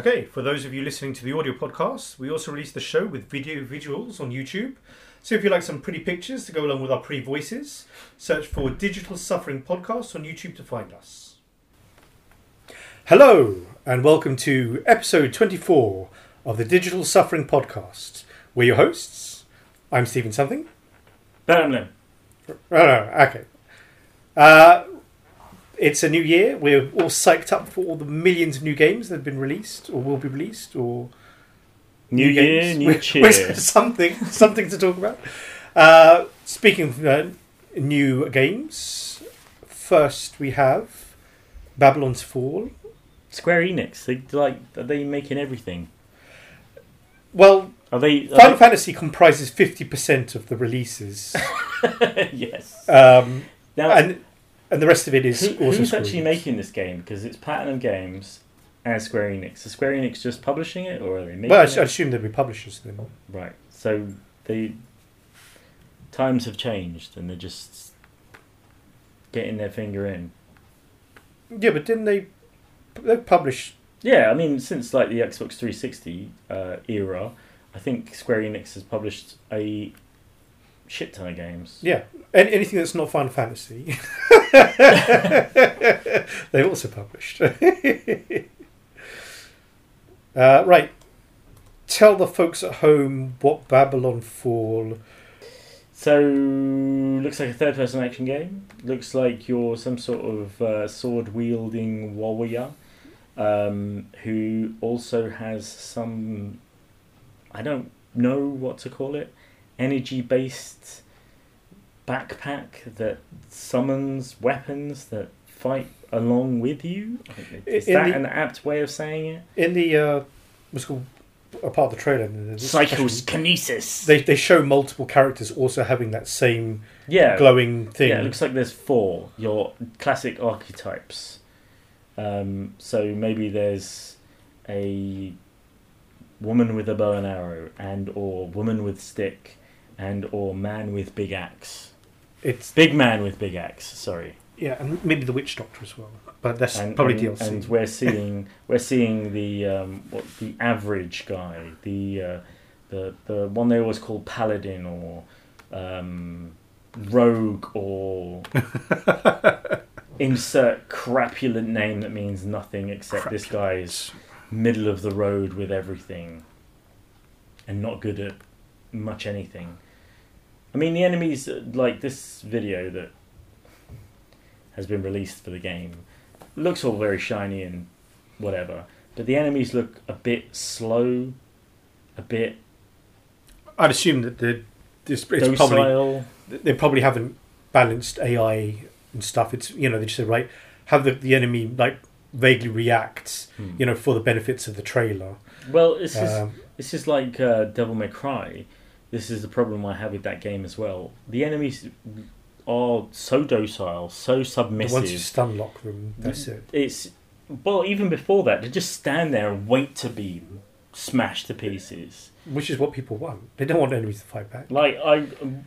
Okay, for those of you listening to the audio podcast, we also release the show with video visuals on YouTube. So if you like some pretty pictures to go along with our pretty voices, search for Digital Suffering Podcast on YouTube to find us. Hello, and welcome to episode 24 of the Digital Suffering Podcast. We're your hosts. I'm Stephen Something. Burnley. Oh, no, okay. Uh, it's a new year. We're all psyched up for all the millions of new games that have been released or will be released or New, year, games. new We're- cheer. we're something, something to talk about. Uh, speaking of uh, new games, first we have Babylon's Fall. Square Enix. They like. Are they making everything? Well, Are they? Final Are Fantasy comprises fifty percent of the releases, yes. um, Now, and and the rest of it is who, also who's actually making this game? Because it's Platinum Games and Square Enix. Is Square Enix just publishing it, or are they making Well, I, it? I assume they'll be publishers. Right. So the times have changed, and they're just getting their finger in. Yeah, but didn't they? They published. Yeah, I mean, since like the Xbox 360 uh, era, I think Square Enix has published a shit ton of games. Yeah, an- anything that's not Final Fantasy, they've also published. uh, right, tell the folks at home what Babylon Fall. So looks like a third-person action game. Looks like you're some sort of uh, sword-wielding warrior um, who also has some. I don't know what to call it. Energy-based backpack that summons weapons that fight along with you. Is In that the- an apt way of saying it? In the uh, what's called a part of the trailer, the discussion, Psychokinesis. they they show multiple characters also having that same yeah, glowing thing. Yeah, it looks like there's four. Your classic archetypes. Um, so maybe there's a woman with a bow and arrow, and or woman with stick, and or man with big axe. it's Big man with big axe. Sorry. yeah, and maybe the Witch Doctor as well. But that's And, probably and, DLC. and we're seeing we're seeing the um, what the average guy, the uh, the the one they always call paladin or um, rogue or insert crapulent name that means nothing except this guy's middle of the road with everything and not good at much anything. I mean, the enemies uh, like this video that has been released for the game looks all very shiny and whatever, but the enemies look a bit slow, a bit I'd assume that the this it's probably they probably haven't balanced AI and stuff. It's you know they just said right have the, the enemy like vaguely react Hmm. you know for the benefits of the trailer. Well, it's just Um, This is like uh, Devil May Cry. This is the problem I have with that game as well. The enemies are so docile, so submissive. once you stun lock them, that's it. It's well, even before that, they just stand there and wait to be smashed to pieces. Which is what people want. They don't want enemies to fight back. Like I, um,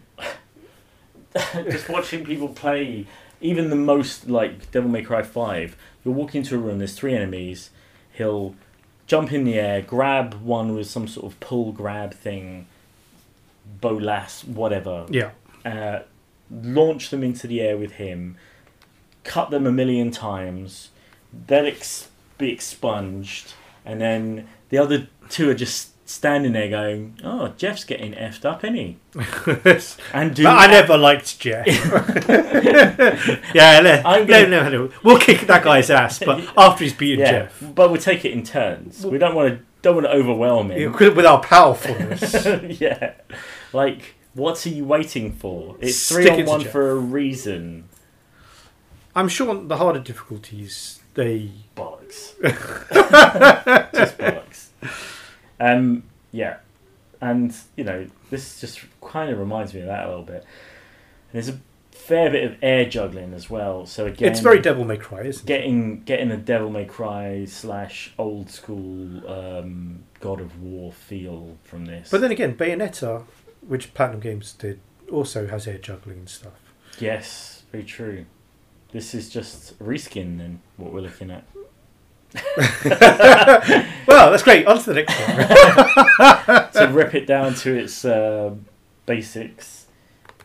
just watching people play, even the most like Devil May Cry Five. You'll walk into a room. There's three enemies. He'll jump in the air, grab one with some sort of pull grab thing, bolas, whatever. Yeah, Uh, launch them into the air with him, cut them a million times, then ex- be expunged, and then the other two are just standing there going, "Oh, Jeff's getting effed up, isn't he?" And do But I never liked Jeff. yeah, no, I'm no, gonna- no, no. We'll kick that guy's ass, but after he's beaten yeah, Jeff, but we'll take it in turns. We don't want to don't want to overwhelm him. with our powerfulness. yeah, like what are you waiting for? It's Stick three it on to one for a reason. I'm sure on the harder difficulties they bollocks. just bollocks. Um, yeah, and you know this just kind of reminds me of that a little bit. And there's a fair bit of air juggling as well. So again, it's very Devil May Cry, isn't it? getting getting a Devil May Cry slash old school um, God of War feel from this. But then again, Bayonetta, which Platinum Games did, also has air juggling and stuff. yes, very true. This is just reskin then what we're looking at. well, that's great. On to the next one. to rip it down to its uh, basics,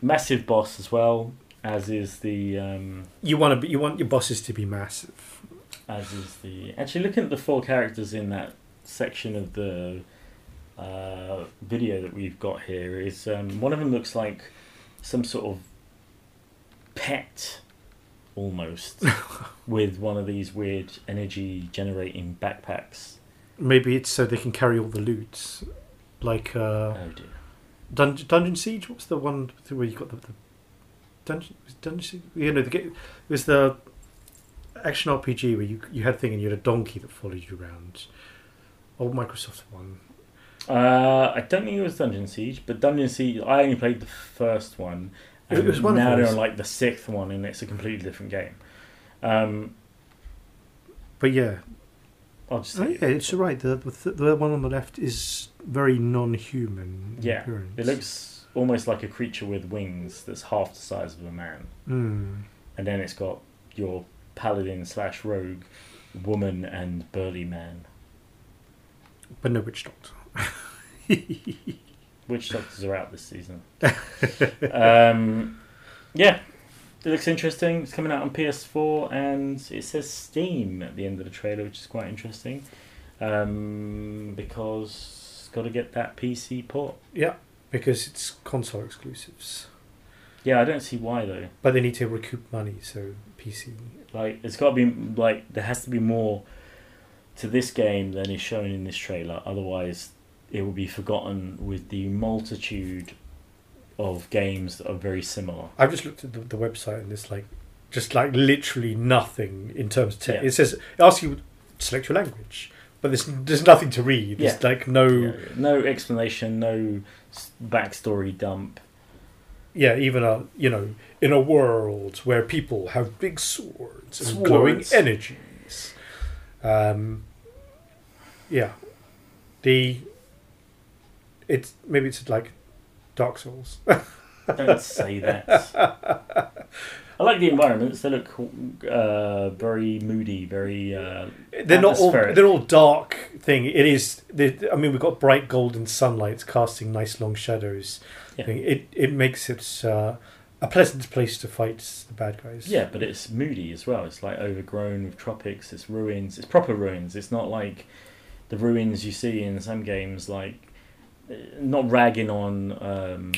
massive boss as well, as is the um, you want to be, you want your bosses to be massive. as is the. Actually, looking at the four characters in that section of the uh, video that we've got here is um, one of them looks like some sort of pet, almost, with one of these weird energy generating backpacks. Maybe it's so they can carry all the loot, like uh, Oh dear. Dungeon, Dungeon Siege. What's the one where you got the, the Dungeon Dungeon Siege? You know, the, it was the action RPG where you you had a thing and you had a donkey that followed you around. Old Microsoft one. Uh, I don't think it was Dungeon Siege, but Dungeon Siege. I only played the first one. It And was one of now they're on like the sixth one, and it's a completely different game. Um, But yeah, I'll just oh, yeah, it's right. The, the the one on the left is very non-human. Yeah, appearance. it looks almost like a creature with wings that's half the size of a man, Mm. and then it's got your paladin slash rogue, woman and burly man. but no witch doctor. Witch doctors are out this season. um, yeah, it looks interesting. It's coming out on PS4, and it says Steam at the end of the trailer, which is quite interesting. Um, because it's got to get that PC port. Yeah, because it's console exclusives. Yeah, I don't see why though. But they need to recoup money, so PC. Like, it's got to be like there has to be more to this game than is shown in this trailer. Otherwise, it will be forgotten with the multitude of games that are very similar. I've just looked at the, the website and it's like, just like literally nothing in terms of text. Yeah. It says it asks you to select your language, but there's there's nothing to read. There's Yeah. like no Yeah, no explanation, no backstory dump. yeah, even a you know in a world where people have big swords and glowing energies. Um, yeah, the it's maybe it's like Dark Souls. Don't say that. I like the environments. They look uh, very moody, very. Uh, they're not all they're all dark thing. It is. I mean, we've got bright golden sunlight casting nice long shadows. Yeah. It it makes it uh, a pleasant place to fight the bad guys. yeah, but it's moody as well. It's like overgrown with tropics. It's ruins. It's proper ruins. It's not like the ruins you see in some games. Like not ragging on um,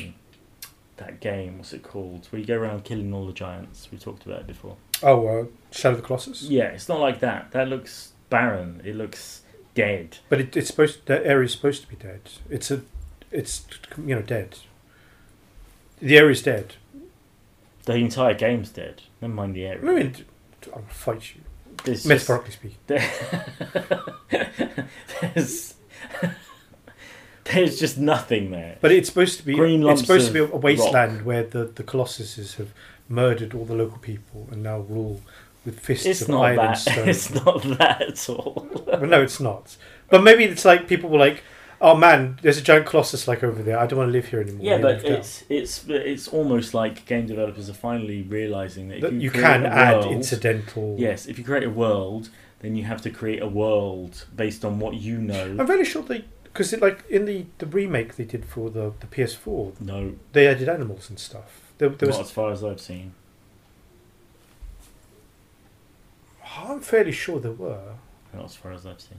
that game. What's it called? Where you go around killing all the giants. We talked about it before. Oh, uh, Shadow of the Colossus. Yeah, it's not like that. That looks barren. It looks dead. But it, it's supposed the area is supposed to be dead. It's a, it's you know dead. The area is dead. The entire game's dead. Never mind the area. I mean, I'll fight you. There's just- Metaphorically speaking. there's, there's just nothing there. But it's supposed to be. Green it's supposed to be a wasteland where the the colossuses have murdered all the local people and now rule with fists It's of iron and that. stone. It's not that at all. well, no, it's not. But maybe it's like people were like, "Oh man, there's a giant colossus like over there. I don't want to live here anymore." Yeah, They but out. it's it's it's almost like game developers are finally realizing that, that you, you can add world, incidental. Yes, if you create a world, then you have to create a world based on what you know. I'm very sure they because like in the the remake they did for the the PS4, No, they added animals and stuff. There, there not was. as far as I've seen. I'm fairly sure there were. Not as far as I've seen.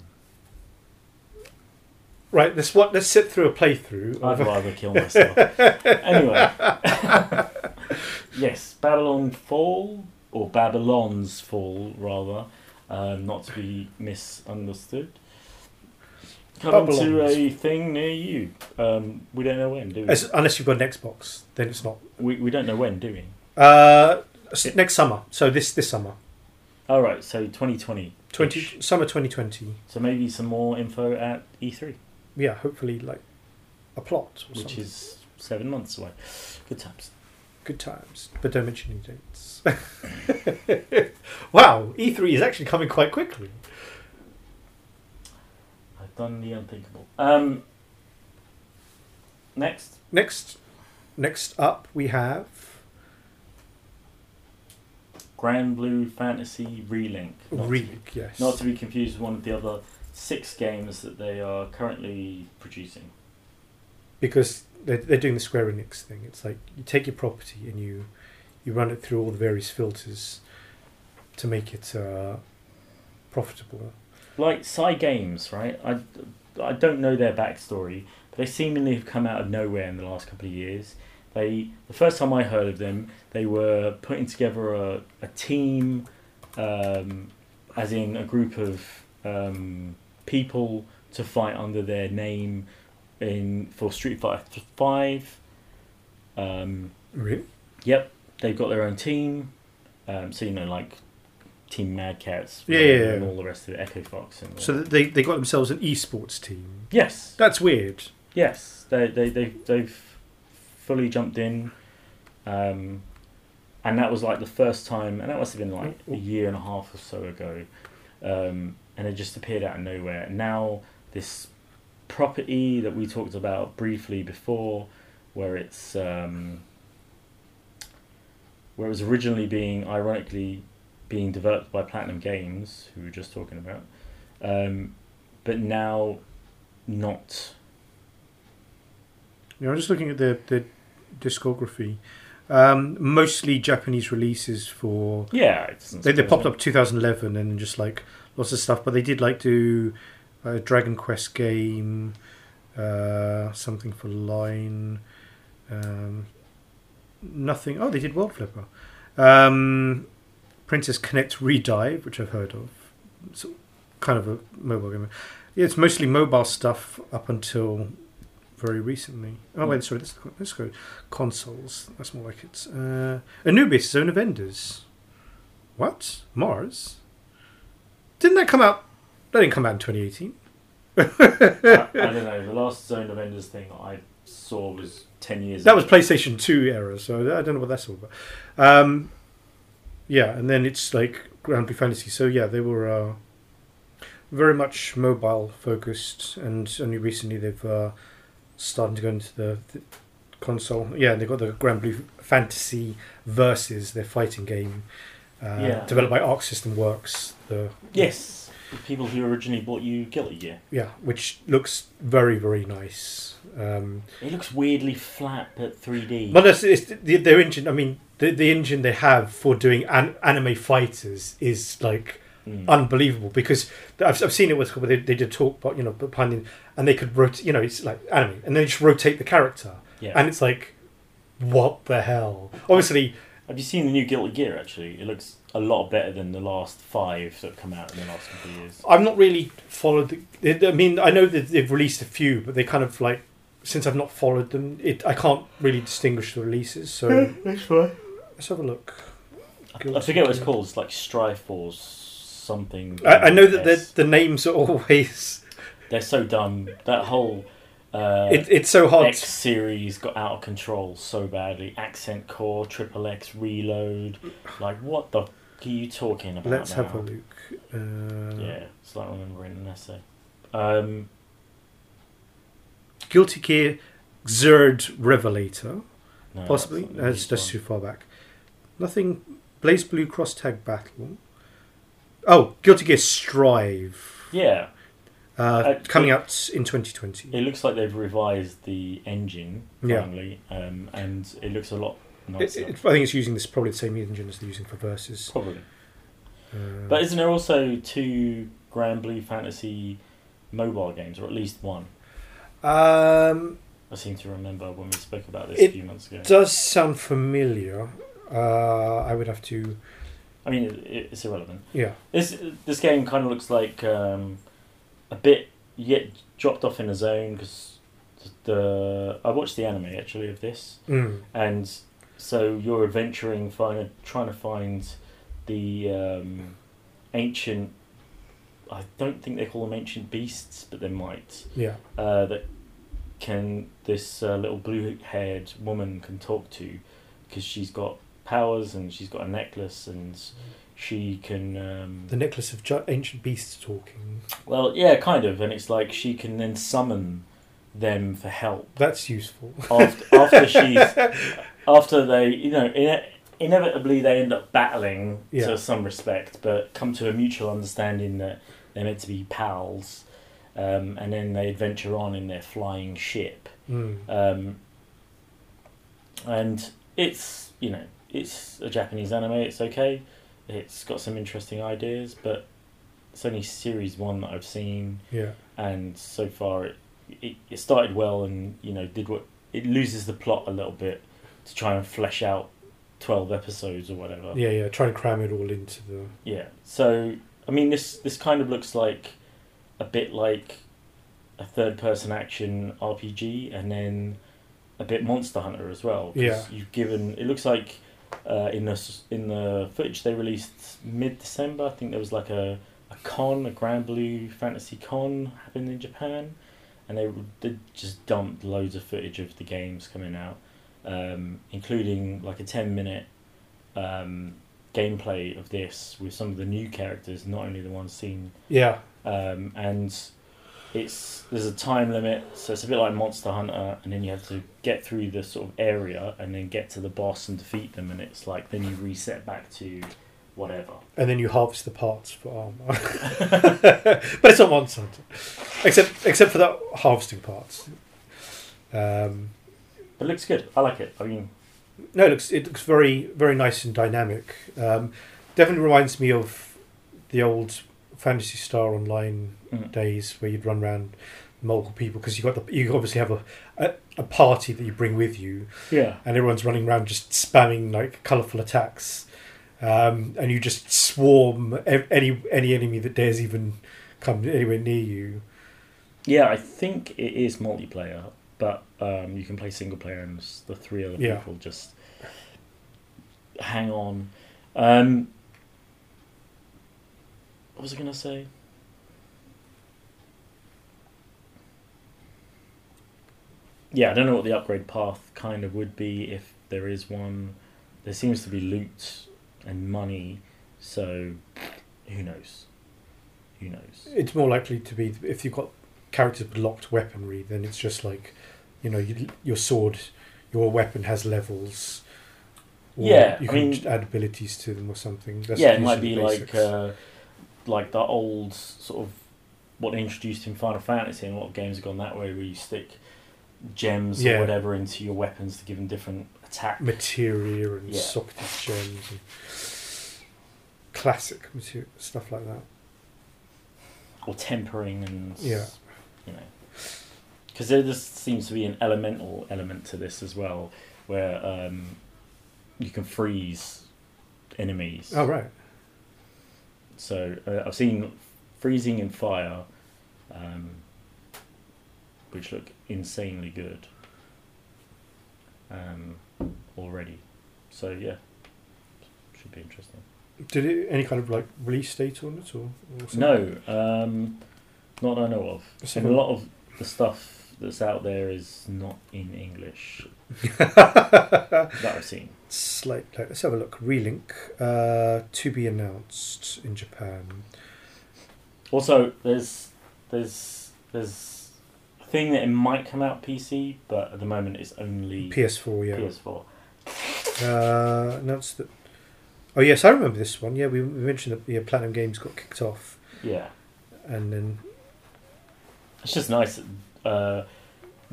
Right, let's what let's sit through a playthrough. I'd rather kill myself. anyway, yes, Babylon Fall or Babylon's Fall, rather, um, not to be misunderstood. Coming to a thing near you. Um, we don't know when, do we? as, unless you've got an Xbox, then it's not. we? We don't know when, do we? Uh, s- next summer. So this this summer, All right, so 2020. twenty summer twenty twenty. So maybe some more info at E3, Yeah, hopefully like a plot or which something. is seven months away. Good times. good times, but don't mention any dates. wow, E3 is actually coming quite quickly. Done the unthinkable. Um, next. Next, next up we have Granblue Fantasy Relink. Not, to, be, Relink, yes. not to be confused with one of the other six games that they are currently producing. because they're, they're doing the Square Enix thing. It's like you take your property and you you run it through all the various filters to make it uh, profitable. Like Cygames, right? I, I don't know their backstory, but they seemingly have come out of nowhere in the last couple of years. They the first time I heard of them, they were putting together a, a team, um, as in a group of um, people to fight under their name in for Street Fighter Five. Um, Really? Yep, they've got their own team. Um, so you know, like Team Mad Catz, Yeah, yeah, yeah. and all the rest of it, Echo Fox, and all So they they got themselves an esports team. yes, That's weird. yes, they they they they've fully jumped in, um, and that was like the first time, and that must have been like a year and a half or so ago, um, and it just appeared out of nowhere. Now this property that we talked about briefly before, where it's um, where it was originally being ironically being developed by Platinum Games, who we were just talking about, um, but now not. Yeah, I'm just looking at the the discography. Um, mostly Japanese releases for Yeah, it they, they popped up 2011 and just like lots of stuff, but they did like do a Dragon Quest game, uh, something for Line, um, nothing. Oh, they did World Flipper, um, Princess Connect Redive, which I've heard of. It's kind of a mobile game. Yeah, it's mostly mobile stuff up until very recently. Oh wait, sorry, let's, let's go consoles. That's more like it. Uh, Anubis, Zone of Enders. What? Mars? Didn't that come out? That didn't come out in 2018. I, I don't know. The last Zone of Enders thing I saw was ten years. Ago. That ago. was PlayStation 2 era, so I don't know what that's all about. Um, yeah, and then it's like Granblue Fantasy. So yeah, they were uh, very much mobile focused, and only recently they've uh, started to go into the, the console. Yeah, and they've got the Granblue Fantasy versus their fighting game, uh, Yeah. developed by Arc System Works. The yes. The people who originally bought you Guilty Gear. yeah, which looks very very nice. Um, It looks weirdly flat but three D. But it's, it's the, their engine. I mean, the the engine they have for doing an, anime fighters is like Mm. unbelievable because I've, I've seen it with they, they did talk, but you know, behind the, and they could rotate. You know, it's like anime, and they just rotate the character, yeah. and it's like, what the hell? Obviously, Have you seen the new Guilty Gear? Actually, it looks a lot better than the last five that have come out in the last couple of years. I've not really followed. The, I mean, I know that they've released a few, but they kind of like since I've not followed them, it I can't really distinguish the releases. So That's fine. Let's have a look. I, I forget what it's called. It's like Strife or something. I, I know that the the names are always. they're so dumb. That whole uh, It, it's so hard. X series got out of control so badly. Accent Core, Triple X Reload. Like, what the f- are you talking about? Let's now? have a look. Uh, Yeah, it's like remembering an essay. Um, Guilty Gear Xrd Revelator, no, possibly. that's That's that's too far back. Nothing. BlazBlue Cross Tag Battle. Oh, Guilty Gear Strive. Yeah, Uh, Uh, coming it- out in 2020. it looks like they've revised the engine Yeah. um, and it looks a lot nicer. it, I think it's using this probably the same engine as they're using for Versus. Probably. Uh, But isn't there also two Granblue Fantasy mobile games, or at least one? um, I seem to remember when we spoke about this a few months ago. It does sound familiar. Uh, I would have to. I mean, it, it's irrelevant. Yeah. This this game kind of looks like um, a bit you get dropped off in a zone because the I watched the anime actually of this, Mm. and so you're adventuring, find, trying to find the um, ancient. I don't think they call them ancient beasts, but they might. Yeah. Uh, that can this uh, little blue-haired woman can talk to because she's got powers and she's got a necklace and she can. Um, The necklace of gi- ancient beasts talking. well, yeah, kind of, and it's like she can then summon them for help That's useful. after after she's after they you know in inevitably they end up battling Yeah. to some respect, but come to a mutual understanding that they're meant to be pals, um, and then they adventure on in their flying ship. Mm. Um, and it's you know it's a Japanese anime. It's okay. It's got some interesting ideas, but it's only series one that I've seen, Yeah. and so far it, it it started well, and you know did what it loses the plot a little bit to try and flesh out twelve episodes or whatever. Yeah, yeah. Try and cram it all into the. Yeah. So I mean, this this kind of looks like a bit like a third person action RPG, and then a bit Monster Hunter as well. Yeah. You've given it looks like uh, in the in the footage they released mid December. I think there was like a a con, a Granblue Fantasy Con happening in Japan, and they, they just dumped loads of footage of the games coming out, um, including like a ten minute um, gameplay of this with some of the new characters, not only the ones seen. Yeah. Um, and it's there's a time limit, so it's a bit like Monster Hunter, and then you have to get through the sort of area and then get to the boss and defeat them, and it's like then you reset back to whatever. And then you harvest the parts for armor. but it's not Monster Hunter, except except for that harvesting parts. Um, But it looks good. I like it. I mean, no, it looks it looks very very nice and dynamic. Um, definitely reminds me of the old Phantasy Star Online mm, days where you'd run around multiple people because you got the you obviously have a, a a party that you bring with you yeah, and everyone's running around just spamming like colourful attacks, um, and you just swarm any any enemy that dares even come anywhere near you. yeah. I think it is multiplayer, but um, you can play single player, and the three other Yeah. people just hang on. Um, what was I gonna say? Yeah, I don't know what the upgrade path kind of would be if there is one. There seems to be loot and money, so who knows? Who knows? It's more likely to be if you've got characters with locked weaponry, then it's just like, you know, you, your sword, your weapon has levels. Or Yeah, you I can mean- add abilities to them or something. That's yeah, it might be the like uh, like the old sort of what they introduced in Final Fantasy, and a lot of games have gone that way, where you stick gems Yeah. or whatever into your weapons to give them different attack. materia and Yeah. socketed gems and classic material stuff like that. or tempering and Yeah. you know because there just seems to be an elemental element to this as well where um, you can freeze enemies Oh right. So uh, I've seen freezing and fire um, which look insanely good um, already so yeah should be interesting Did it any kind of like release date on it or? or? No, um, not that I know of. And a a- lot of the stuff that's out there is not in English that I've seen. Slight. like, Let's have a look. Relink uh, to be announced in Japan. Also, there's there's there's a thing that it might come out PC, but at the moment it's only PS4. Yeah. PS4. Uh, announced that. Oh yes, I remember this one. Yeah, we, we mentioned that yeah, Platinum Games got kicked off, Yeah, and then it's just nice that uh,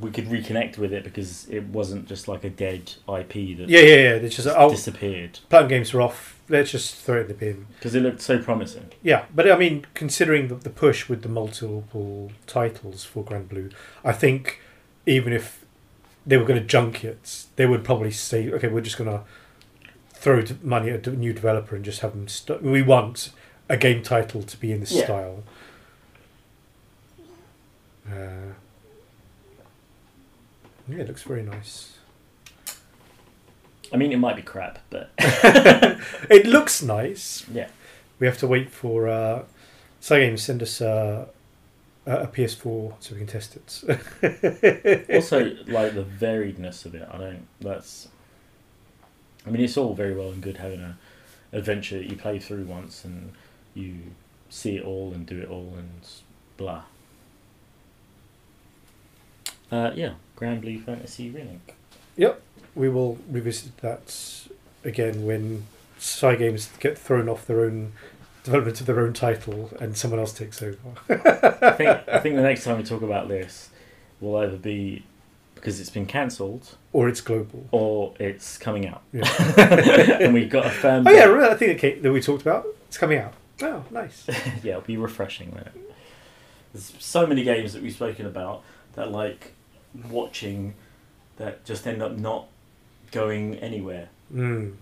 we could reconnect with it because it wasn't just like a dead IP that yeah, yeah, yeah. It's just oh, disappeared Platinum Games are off. Let's just throw it in the bin. because it looked so promising. Yeah, but I mean, considering the, the push with the multiple titles for Granblue, I think even if they were going to junk it, they would probably say, "Okay, we're just going to throw money at a new developer and just have them. St- we want a game title to be in this Yeah. style." Uh, yeah, it looks very nice. I mean, it might be crap, but It looks nice. yeah, We have to wait for uh, Cygames send us uh, a a PS4 so we can test it. also like the variedness of it i don't that's i mean it's all very well and good having a adventure that you play through once and you see it all and do it all and blah uh, yeah granblue fantasy remake Yep, we will revisit that again when Cygames get thrown off their own development of their own title and someone else takes over. I think I think the next time we talk about this will either be because it's been cancelled or it's global. or it's coming out, Yeah. and we've got a firm. Oh yeah, remember that thing that, that we talked about? It's coming out. Oh, nice. yeah, it'll be refreshing. Won't it? There's so many games that we've spoken about that like watching that just end up not going anywhere, Mm.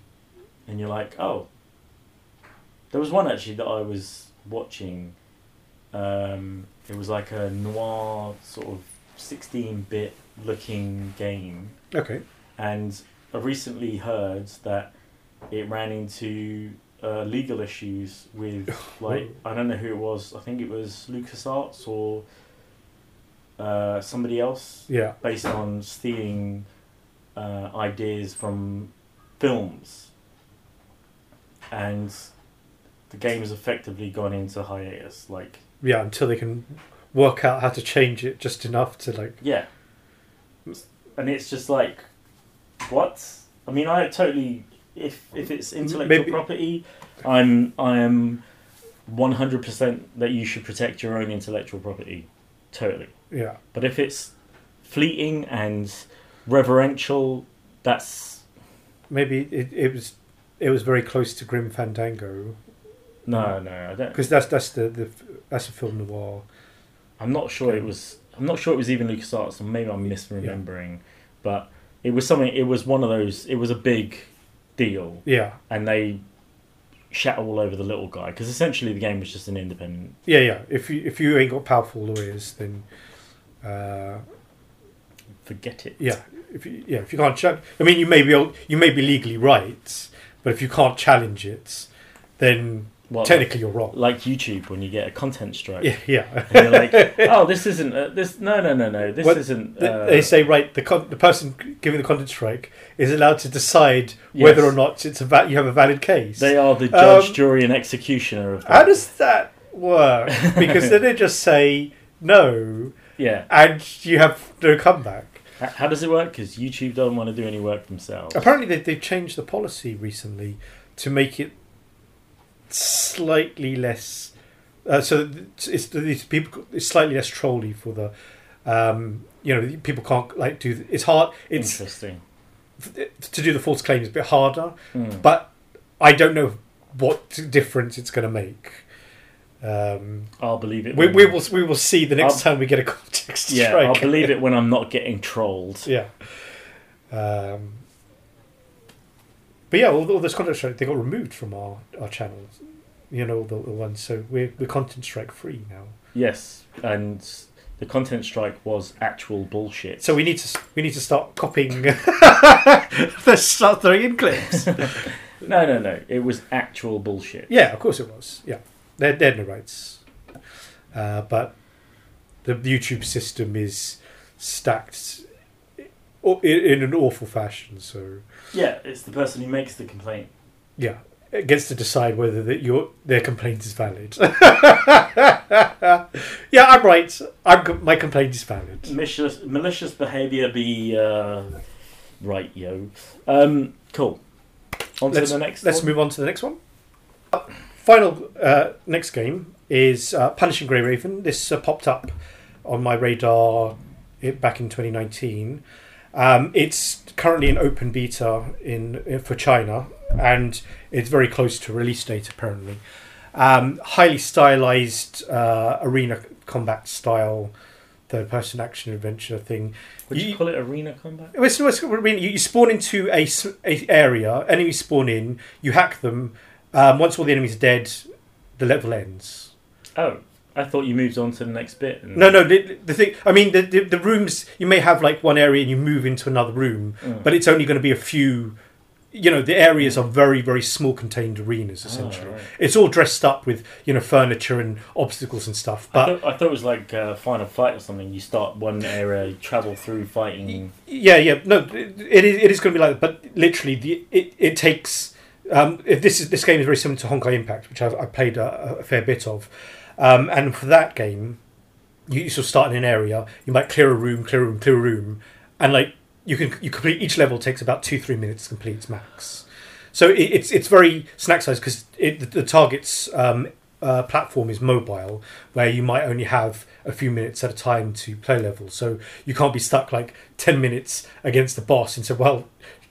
and you're like, oh. There was one actually that I was watching. Um, it was like a noir sort of 16-bit looking game, Okay. and I recently heard that it ran into uh, legal issues with like I don't know who it was. I think it was LucasArts or uh, somebody else, Yeah. based on stealing uh, ideas from films, and the game has effectively gone into hiatus. Like, Yeah, until they can work out how to change it just enough to like. yeah, and it's just like, what? I mean, I totally if if it's intellectual Maybe- property, I'm I am one hundred percent that you should protect your own intellectual property, totally. Yeah. But if it's fleeting and reverential, that's Maybe it, it was it was very close to Grim Fandango no, no. I don't. because that's that's the, the that's a film noir. I'm not sure it was. I'm not sure it was even LucasArts, or maybe I'm misremembering. But it was something. It was one of those. It was a big deal, Yeah. and they shat all over the little guy because essentially the game was just an independent. Yeah, yeah. If you if you ain't got powerful lawyers, then uh, Forget it. yeah, if you, yeah, if you can't, cha- I mean, you may be able, you may be legally right, but if you can't challenge it, then Well, technically you're wrong. like YouTube when you get a content strike. Yeah, yeah. And you're like, oh, this isn't uh, this. No, no, no, no. This Well, isn't. Uh, they say right, the con- the person giving the content strike is allowed to decide whether or not it's a va- you have a valid case. they are the judge, Um, jury, and executioner of. How does that work? Because then they just say no, Yeah. and you have no comeback. H- How does it work? Because YouTube don't want to do any work themselves. Apparently, they, they've changed the policy recently to make it slightly less. Uh, so it's, it's these people. It's slightly less trolly for the. Um, you know, people can't like do. It's hard. It's Interesting. to do the false claim is a bit harder, Mm. but I don't know what difference it's going to make. Um, I'll believe it. we, we will we will see the next I'll- time we get a context Yeah, strike. I'll believe it when I'm not getting trolled. Yeah. Um, but yeah, all, all those content strike they got removed from our, our channels. You know the, the ones, so we're we're content strike free now. Yes, and the content strike was actual bullshit. So we need to we need to start copying. Let's start throwing in clips. no, no, no. It was actual bullshit. yeah, of course it was. Yeah, they they had no rights, uh, but the YouTube system is stacked i- in an awful fashion. So Yeah, it's the person who makes the complaint. yeah, it gets to decide whether that your their complaint is valid. yeah, I'm right. I'm my complaint is valid. Malicious, malicious behaviour be uh, right, yo. Um, cool. On to Let's- the next. Let's one. move on to the next one. Final uh, next game is uh, Punishing Grey Raven. This uh, popped up on my radar it, back in 2019. Um, it's currently in open beta in, in for China, and it's very close to release date apparently. Um, highly stylized uh, arena combat style, third-person action adventure thing. Would you, you- call it arena combat? It's, it's, you, you spawn into a area, enemies spawn in, you hack them. Um, once all the enemies are dead, the level ends. Oh, I thought you moved on to the next bit. And, No, no, the, the thing. I mean, the, the the rooms you may have like one area and you move into another room, Mm. but it's only going to be a few. You know, the areas are very very small contained arenas Oh, essentially. right. It's all dressed up with you know furniture and obstacles and stuff. I But thought, I thought it was like uh, Final Fight or something. You start one area, you travel through fighting. Yeah, yeah, no, it it is, it is going to be like that. But literally, the it, it takes. Um, if this is this game is very similar to Honkai Impact, which I've, I played a, a fair bit of, um, and for that game, you, you sort of start in an area. You might clear a room, clear a room, clear a room, and like you can you complete each level takes about two three minutes to complete max. So it, it's it's very snack size because the, the target's um, uh, platform is mobile, where you might only have a few minutes at a time to play level. So you can't be stuck like ten minutes against the boss and say, well,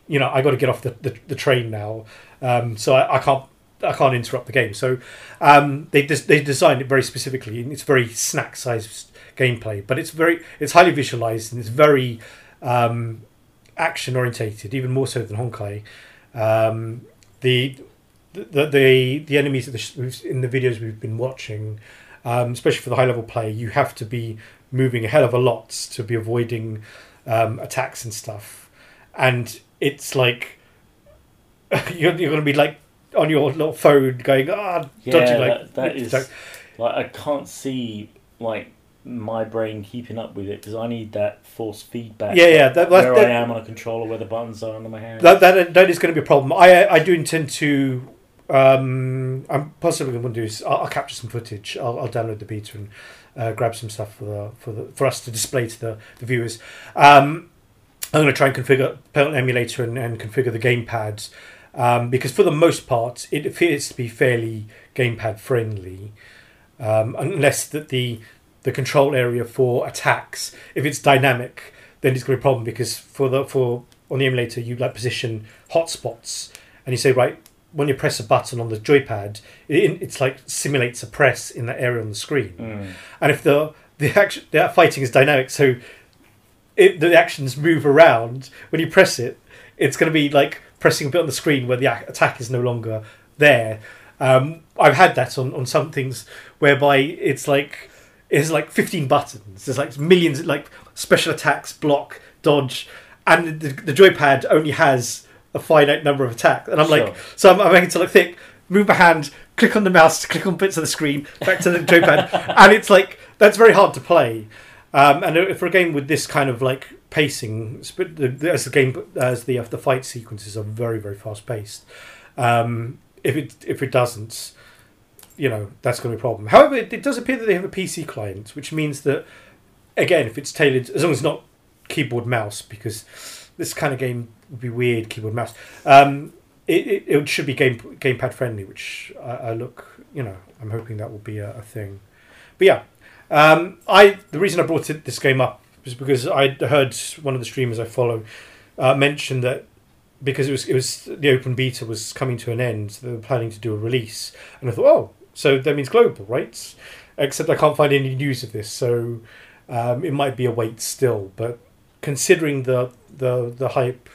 you know, I got to get off the, the, the train now, um, so I, I can't I can't interrupt the game. So um, they they designed it very specifically, it's very snack sized gameplay, but it's very it's highly visualized and it's very um, action orientated, even more so than Honkai. Um, the, the the the enemies in the videos we've been watching, um, especially for the high level player, you have to be moving a hell of a lot to be avoiding um, attacks and stuff, and it's like you're, you're going to be like on your little phone going ah Yeah, dodging like that, that is like- like I can't see like my brain keeping up with it because I need that force feedback. Yeah, yeah, that- where that- I am on a controller, where the buttons are under my hand. that, that that is going to be a problem. I I do intend to. Um, I'm possibly going to do is I'll, I'll capture some footage. I'll, I'll download the beta and uh, grab some stuff for the for the for us to display to the, the viewers. Um, I'm going to try and configure put emulator and, and configure the gamepads um, because for the most part it appears to be fairly gamepad friendly, um, unless that the the control area for attacks if it's dynamic then it's going to be a problem because for the for on the emulator you like position hotspots and you say right when you press a button on the joypad it, it's like simulates a press in that area on the screen Mm. and if the the action the fighting is dynamic so it, the actions move around when you press it it's going to be like pressing a bit on the screen where the attack is no longer there. Um, i've had that on, on some things whereby it's like it's like 15 buttons. There's like millions like special attacks block dodge and the, the joypad only has a finite number of attacks. And i'm like so i'm, I'm having to like think move my hand click on the mouse click on bits of the screen back to the joypad. And it's like that's very hard to play um, and for a game with this kind of like pacing, as the game as the the fight sequences are very very fast paced. Um, if it if it doesn't, you know that's going to be a problem. However, it, it does appear that they have a PC client, which means that again, if it's tailored, as long as it's not keyboard mouse, because this kind of game would be weird keyboard mouse. Um, it, it, it should be game gamepad friendly, which I, I look, you know, I'm hoping that will be a, a thing. But yeah, um, I the reason I brought this game up was because I heard one of the streamers I follow uh, mention that because it was it was the open beta was coming to an end, so they were planning to do a release, and I thought, oh, so that means global, right? Except I can't find any news of this, so um, it might be a wait still. But considering the the the hype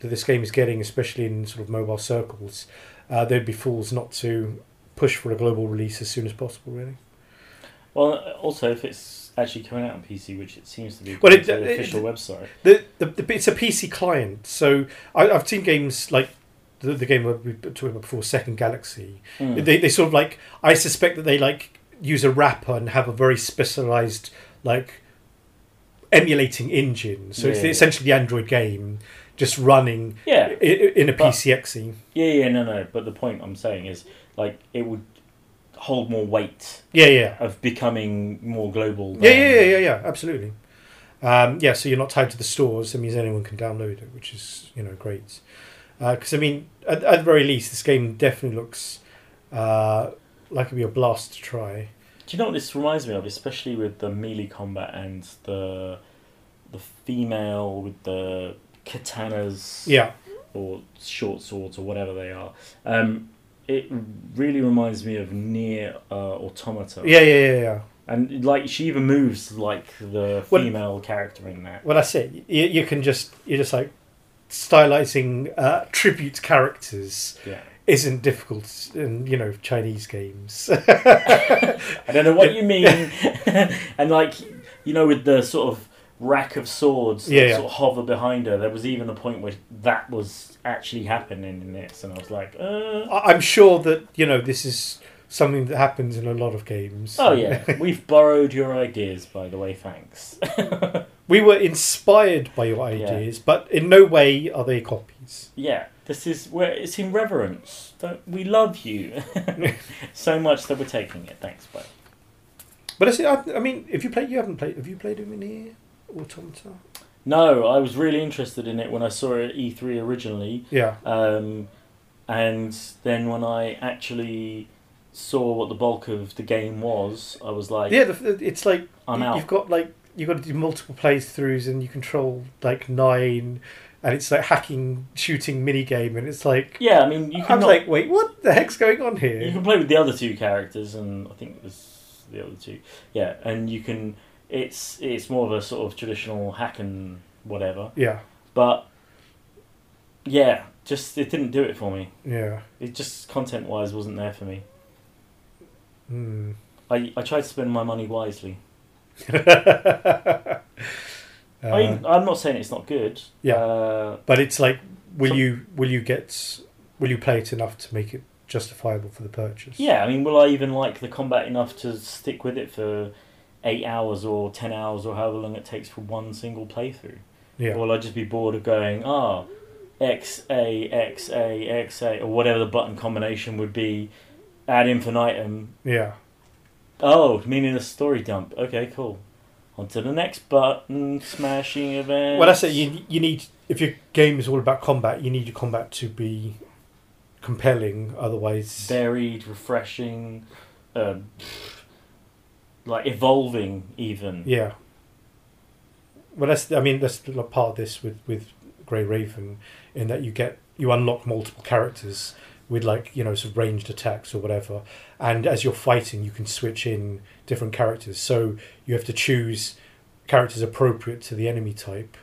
that this game is getting, especially in sort of mobile circles, uh, they'd be fools not to push for a global release as soon as possible. Really. Well, also if it's actually coming out on PC, which it seems to be, Well, it- the it- official website. The, the, the it's a PC client, so I, I've seen games like the, the game we talked about before, Second Galaxy. Mm. They they sort of like I suspect that they like use a wrapper and have a very specialized like emulating engine. So it's Yeah. essentially the Android game just running yeah, i- i- in a But- PCXE. yeah, yeah, no, no. But the point I'm saying is, like, it would hold more weight Yeah, yeah, of becoming more global. yeah, yeah, yeah, yeah, yeah, absolutely. Um, yeah, so you're not tied to the stores. It means anyone can download it, which is you know great. Because I mean, at, at the very least, this game definitely looks uh, like it'd be a blast to try. Do you know what this reminds me of? Especially with the melee combat and the the female with the katanas Yeah, or short swords or whatever they are. Um, it really reminds me of Nier uh, Automata. yeah, yeah, yeah, yeah. And like she even moves like the Well- female character in that. Well, that's it. You, you can just you're just like stylizing uh, tribute characters Yeah. isn't difficult in you know Chinese games. I don't know what you mean. and like you know, with the sort of rack of swords that Yeah, yeah. sort of hover behind her, there was even a point where that was actually happening in this, and I was like, uh, I'm sure that you know this is something that happens in a lot of games. oh yeah, we've borrowed your ideas, by the way. Thanks. we were inspired by your ideas, but in no way are they copies. yeah, this is where it's in reverence. Don't, we love you so much that we're taking it. Thanks, bye. But I, see, I, I mean, if you play, you haven't played. Have you played him in here, Automata? No, I was really interested in it when I saw it at E3 originally. Yeah, Um, and then when I actually saw what the bulk of the game was, I was like, Yeah, the, it's like I'm you- out. You've got like you've got to do multiple playthroughs, and you control like nine, and it's like hacking, shooting mini game, and it's like Yeah, I mean, you can I'm not- like, wait, what the heck's going on here? You can play with the other two characters, and I think it was the other two. Yeah, and you can. It's it's more of a sort of traditional hack and whatever, Yeah, but yeah, just it didn't do it for me. yeah. It just content wise wasn't there for me. Hmm. I I tried to spend my money wisely. Uh, I mean, I'm not saying it's not good. Yeah. Uh, but it's like, will some- you will you get will you play it enough to make it justifiable for the purchase? yeah, I mean, will I even like the combat enough to stick with it for eight hours or ten hours or however long it takes for one single playthrough? yeah, Or will I just be bored of going, ah, X A X A X A or whatever the button combination would be ad infinitum. yeah. Oh, meaning a story dump. Okay, cool. On to the next button, smashing event. Well, that's it. You you need if your game is all about combat, you need your combat to be compelling. Otherwise, varied, refreshing, um, like evolving even. yeah. Well, that's I mean that's part of this with with Gray Raven, in that you get you unlock multiple characters with like you know sort of ranged attacks or whatever, and as you're fighting, you can switch in different characters. So you have to choose characters appropriate to the enemy type,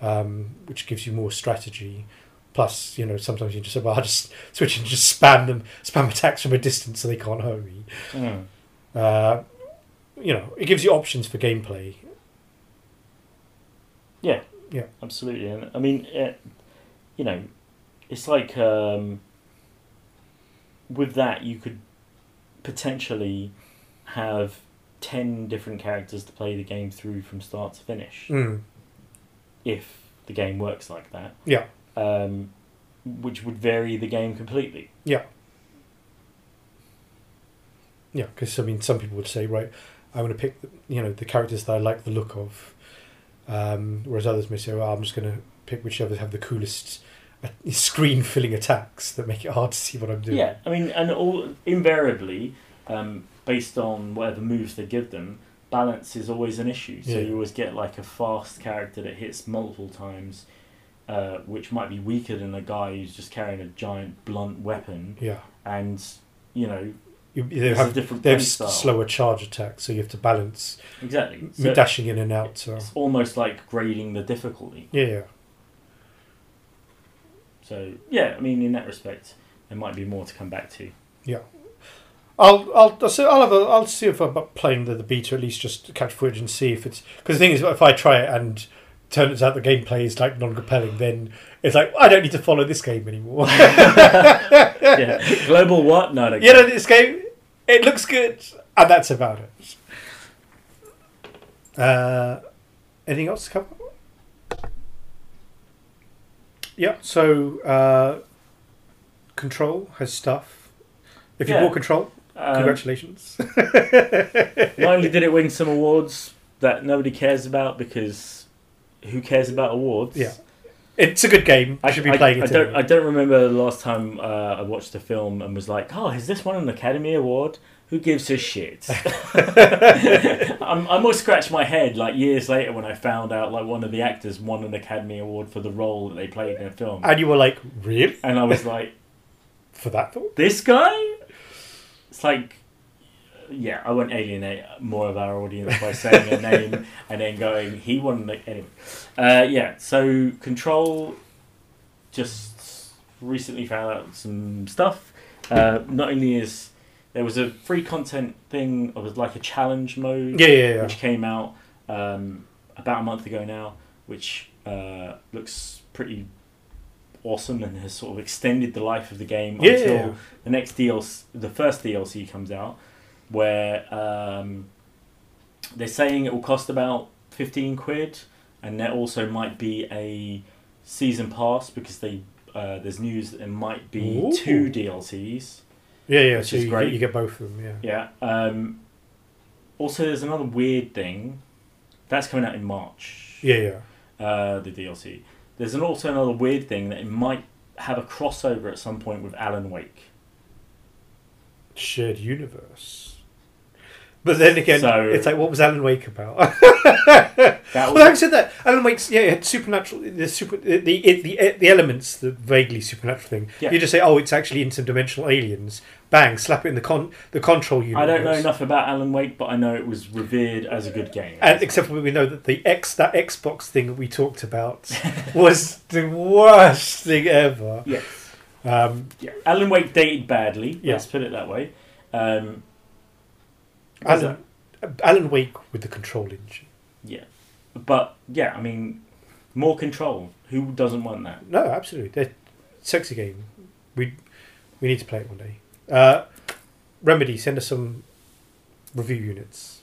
um, which gives you more strategy. Plus, you know, sometimes you just say, "Well, I'll just switch and just spam them, spam attacks from a distance so they can't hurt me." Mm. Uh, you know, it gives you options for gameplay. Yeah. Yeah. Absolutely. And I mean, it, you know, it's like um, with that, you could potentially have 10 different characters to play the game through from start to finish Mm. if the game works like that. Yeah. Um, which would vary the game completely. Yeah, Yeah, because I mean, some people would say, right, I want to pick, the, you know, the characters that I like the look of, um, whereas others may say, well, I'm just going to pick whichever have the coolest uh, screen-filling attacks that make it hard to see what I'm doing. Yeah, I mean, and all invariably, um, based on whatever moves they give them, balance is always an issue. So Yeah. you always get like a fast character that hits multiple times, uh, which might be weaker than a guy who's just carrying a giant blunt weapon, yeah. and you know, You, they have different they have slower charge attacks, so you have to balance Exactly. So dashing in and out. So. it's almost like grading the difficulty. Yeah, yeah, So yeah, I mean, in that respect, there might be more to come back to. I'll I'll I'll see, I'll have a, I'll see if I'm playing the, the beta at least just to catch footage and see if it's because the thing is if I try it and turns out the gameplay is like non compelling then it's like I don't need to follow this game anymore. yeah, global what? No, no. you know this game it looks good and that's about it. Uh, anything else to cover? Yeah. So uh, Control has stuff. If you Yeah. bought Control, Um, congratulations. Not only did it win some awards that nobody cares about because who cares about awards? Yeah. It's a good game. I should be I, playing I it. don't. anyway. I don't remember the last time uh, I watched a film and was like, "Oh, has this won an Academy Award? Who gives a shit?" I'm, I almost scratched my head like years later when I found out like one of the actors won an Academy Award for the role that they played in a film, and you were like, really? and I was like, For that thought? "This guy?" It's like, yeah, I won't alienate more of our audience by saying a name and then going, "He won." The... Anyway, uh, yeah. So Control just recently found out some stuff. Uh, not only is there was a free content thing, it was like a challenge mode, Yeah, yeah, yeah. which came out um, about a month ago now, which uh, looks pretty awesome and has sort of extended the life of the game Yeah, until yeah, the next DLC, the first DLC comes out, where um, they're saying it will cost about fifteen quid, and there also might be a season pass because they uh, there's news that there might be Ooh. two DLCs. Yeah, yeah. Which So is you great. get, you get both of them. Yeah. Yeah. Um, also, there's another weird thing that's coming out in March. Yeah, yeah. Uh, the DLC. There's an also another weird thing that it might have a crossover at some point with Alan Wake. Shared universe. But then again, So- it's like, what was Alan Wake about? That well, having said that, Alan Wake's yeah, it had supernatural, the super, the the the, the elements, the vaguely supernatural thing. Yeah. You just say, oh, it's actually interdimensional aliens. Bang, slap it in the con the control universe. I don't know enough about Alan Wake, but I know it was revered as a good game. And except for we know that the X that Xbox thing that we talked about was the worst thing ever. yes, Um, yeah. Alan Wake dated badly. Yeah. Let's put it that way. Um, Alan, Alan Wake with the control engine. Yeah, but yeah, I mean, more control. Who doesn't want that? No, absolutely, they're sexy game. We we need to play it one day. Uh, Remedy, send us some review units.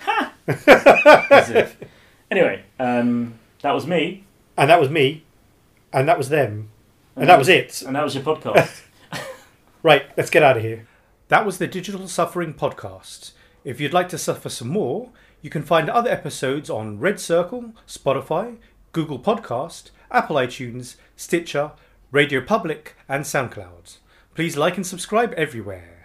As if. Anyway, um, that was me, And that was me, and that was them, and that was it. and that was your podcast. Right, let's get out of here. That was the Digital Suffering Podcast. If you'd like to suffer some more, you can find other episodes on RedCircle, Spotify, Google Podcast, Apple iTunes, Stitcher, RadioPublic, and SoundCloud. Please like and subscribe everywhere.